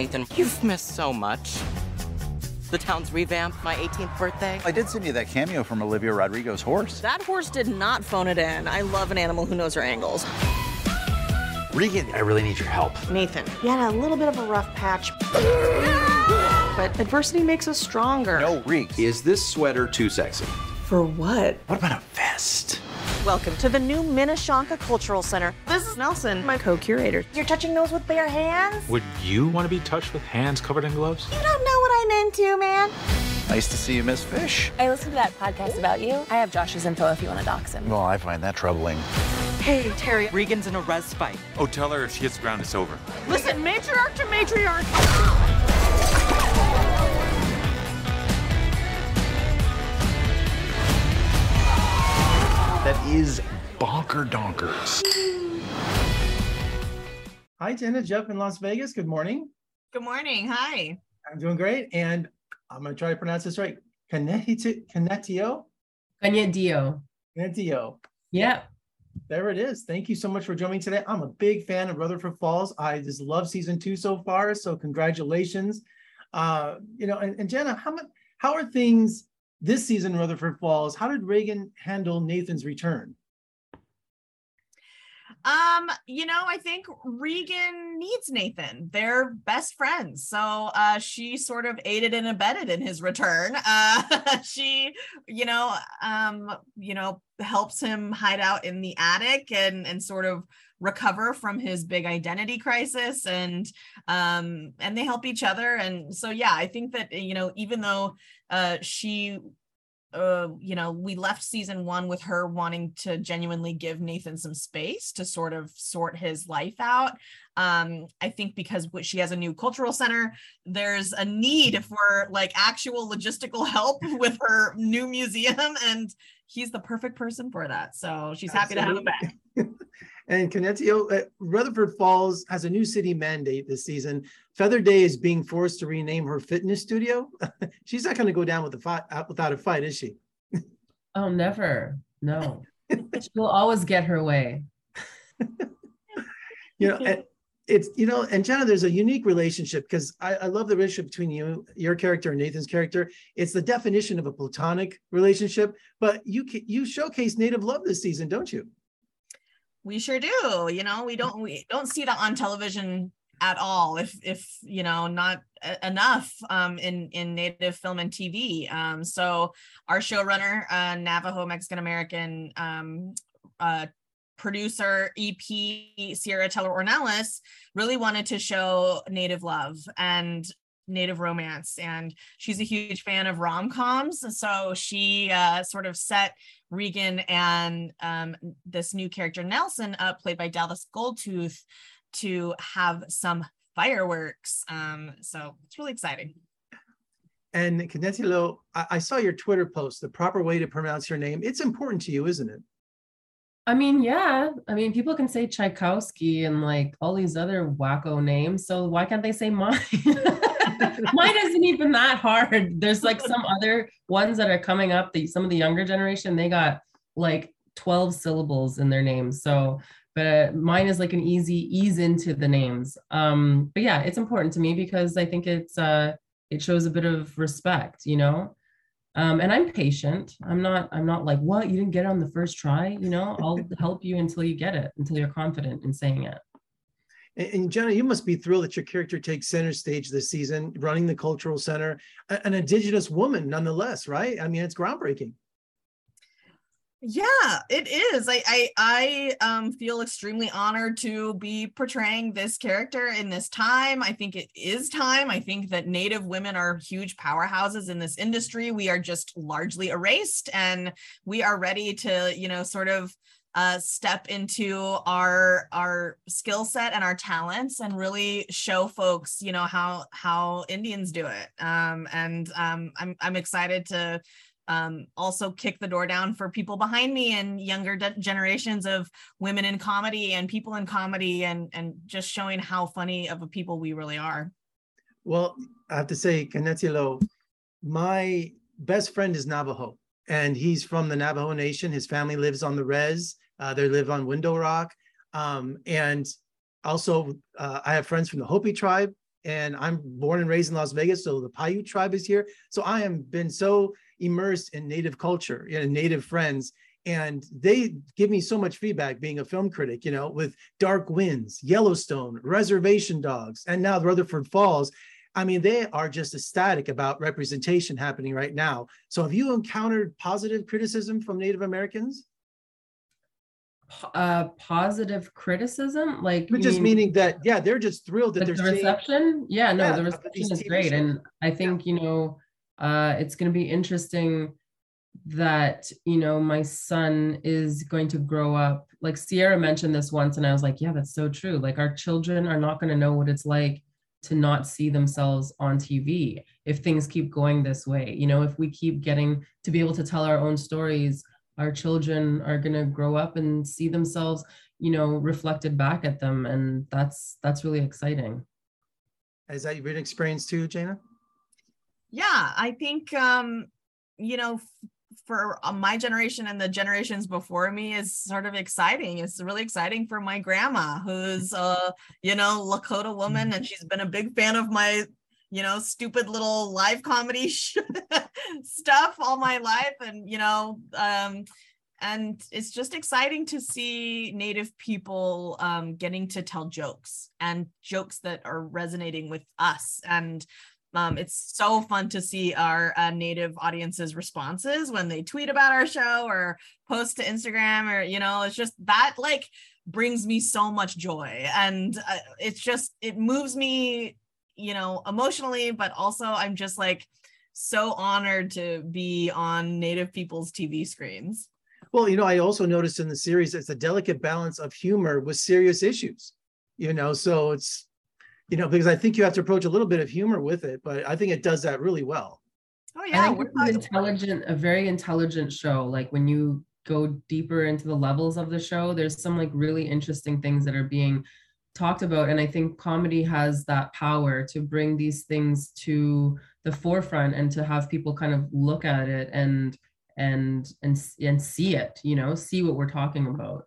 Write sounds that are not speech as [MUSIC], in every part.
Nathan, you've missed so much. The town's revamped my 18th birthday. I did send you that cameo from Olivia Rodrigo's horse. That horse did not phone it in. I love an animal who knows her angles. Reagan, I really need your help. Nathan, you had a little bit of a rough patch. but adversity makes us stronger. No, Reek. Is this sweater too sexy? For what? What about a vest? Welcome to the new Minishonka Cultural Center. This is Nelson, my co-curator. You're touching those with bare hands? Would you want to be touched with hands covered in gloves? You don't know what I'm into, man. Nice to see you, Miss Fish. I listened to that podcast about you. I have Josh's info if you want to dox him. Well, I find that troubling. Hey, Terry, Reagan's in a res fight. Oh, tell her if she hits the ground, it's over. Listen, matriarch to matriarch. Is bonker donkers. Hi, Jenna. Jeff in Las Vegas. Good morning. Good morning. Hi. I'm doing great. And I'm going to try to pronounce this right. Kaniehtiio? Kaniehtiio? Dio. Kaniehtiio. Yeah. There it is. Thank you so much for joining today. I'm a big fan of Rutherford Falls. I just love season two so far. So congratulations. Uh, you know, and, and Jenna, how much, how are things this season, Rutherford Falls? How did Reagan handle Nathan's return? Um, you know, I think Reagan needs Nathan. They're best friends. So uh she sort of aided and abetted in his return. [LAUGHS] Uh she, you know, um, you know, helps him hide out in the attic and and sort of recover from his big identity crisis and um and they help each other and so yeah i think that you know even though uh she uh, you know, we left season one with her wanting to genuinely give Nathan some space to sort of sort his life out. Um, I think because she has a new cultural center, there's a need for like actual logistical help [LAUGHS] with her new museum, and he's the perfect person for that. So she's happy Absolutely. to have him back. And Kaniehtiio, uh, Rutherford Falls has a new city mandate this season. Feather Day is being forced to rename her fitness studio. [LAUGHS] She's not going to go down with a fight uh, without a fight, is she? [LAUGHS] Oh, never. No. She'll always get her way. [LAUGHS] You know, and it's you know, and Jenna, there's a unique relationship because I, I love the relationship between you, your character, and Nathan's character. It's the definition of a platonic relationship, but you you showcase native love this season, don't you? We sure do you know we don't we don't see that on television at all if if you know not enough um in in native film and tv um so our showrunner uh navajo mexican american um uh producer ep sierra teller ornelas really wanted to show native love. And native romance and she's a huge fan of rom-coms so she uh, sort of set reagan and um, this new character nelson up played by dallas goldtooth to have some fireworks um, so it's really exciting And Canetilo, I, I saw your Twitter post, the proper way to pronounce your name. It's important to you, isn't it? I mean, yeah. I mean, people can say Tchaikovsky and like all these other wacko names. So why can't they say mine? [LAUGHS] [LAUGHS] mine isn't even that hard. There's like some other ones that are coming up. The some of the younger generation, they got like 12 syllables in their names. So, but uh, mine is like an easy ease into the names. Um, but yeah, it's important to me because I think it's uh it shows a bit of respect, you know. Um, and I'm patient. I'm not. I'm not like, what? You didn't get it on the first try. You know, I'll help you until you get it, until you're confident in saying it. And, Jenna, you must be thrilled that your character takes center stage this season, running the cultural center, an indigenous woman, nonetheless, right? I mean, it's groundbreaking. Yeah, it is. I I I um feel extremely honored to be portraying this character in this time. I think it is time. I think that native women are huge powerhouses in this industry. We are just largely erased and we are ready to, you know, sort of uh step into our our skill set and our talents and really show folks, you know, how how Indians do it. Um and um I'm I'm excited to um, also kick the door down for people behind me and younger de- generations of women in comedy and people in comedy and and just showing how funny of a people we really are. Well, I have to say, Canetilo, my best friend is Navajo, and he's from the Navajo Nation. His family lives on the res. Uh, they live on Window Rock. Um, and also, uh, I have friends from the Hopi tribe and I'm born and raised in Las Vegas, so the Paiute tribe is here. So I have been so immersed in Native culture, you know, Native friends, and they give me so much feedback being a film critic you know with dark winds yellowstone reservation dogs and now rutherford falls i mean they are just ecstatic about representation happening right now. So have you encountered positive criticism from native americans? Uh positive criticism? Like But just mean- meaning that yeah they're just thrilled that they're the reception? Yeah no Yeah, the reception is great. shows. and i think you know uh it's going to be interesting that you know my son is going to grow up. Like sierra mentioned this once and i was like yeah that's so true. Like our children are not going to know what it's like to not see themselves on tv if things keep going this way you know if we keep getting to be able to tell our own stories our children are going to grow up and see themselves you know reflected back at them and that's that's really exciting Has that been experience too, Jana? yeah i think um you know f- for uh, my generation and the generations before me is sort of exciting. It's really exciting for my grandma who's a you know lakota woman and she's been a big fan of my you know stupid little live comedy [LAUGHS] stuff all my life and you know um and it's just exciting to see native people um, getting to tell jokes and jokes that are resonating with us. And um, it's so fun to see our uh, native audiences responses when they tweet about our show or post to instagram or you know it's just that like brings me so much joy and uh, it's just it moves me you know emotionally but also i'm just like so honored to be on native people's tv screens Well, you know, I also noticed in the series it's a delicate balance of humor with serious issues. You know, so it's you know because I think you have to approach a little bit of humor with it, but I think it does that really well. oh I yeah think we're it's an intelligent, a very intelligent show. Like when you go deeper into the levels of the show, there's some like really interesting things that are being talked about. And I think comedy has that power to bring these things to the forefront and to have people kind of look at it and and and and see it, you know, see what we're talking about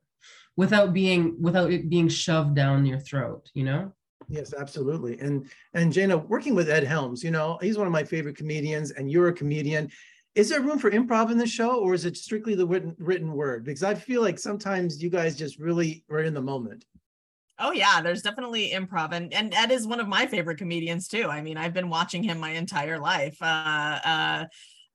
without being without it being shoved down your throat, you know? Yes, absolutely. And and Jana, working with Ed Helms, you know, he's one of my favorite comedians, and you're a comedian. Is there room for improv in the show, or is it strictly the written written word? Because I feel like sometimes you guys just really are in the moment. Oh yeah, there's definitely improv, and and Ed is one of my favorite comedians too. I mean, I've been watching him my entire life. Uh, uh,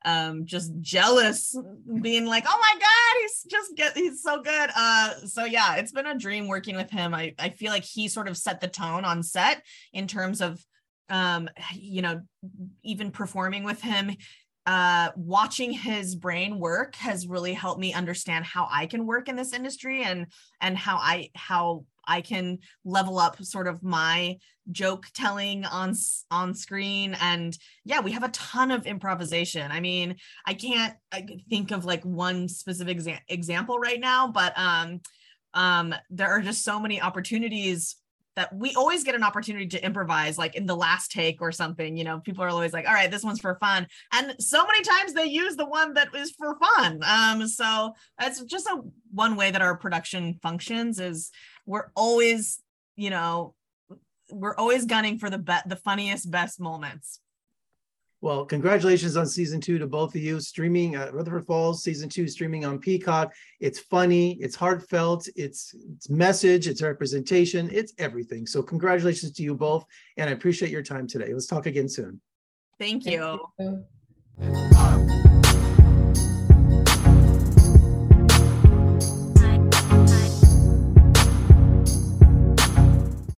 um, just jealous, being like, oh my god, he's just get he's so good. Uh, so yeah, it's been a dream working with him. I I feel like he sort of set the tone on set in terms of, um, you know, even performing with him uh, watching his brain work has really helped me understand how I can work in this industry and and how I how I can level up sort of my joke telling on on screen. And yeah we have a ton of improvisation. I mean I can't I think of like one specific exa- example right now but um um there are just so many opportunities that we always get an opportunity to improvise like in the last take or something you know people are always like all right this one's for fun. And so many times they use the one that is for fun. Um so that's just a one way that our production functions is we're always you know we're always gunning for the be- the funniest best moments Well, congratulations on season two to both of you. Streaming uh, Rutherford Falls season two streaming on Peacock. It's funny, it's heartfelt, it's it's message, it's representation, it's everything. So congratulations to you both, and I appreciate your time today. Let's talk again soon. thank you you.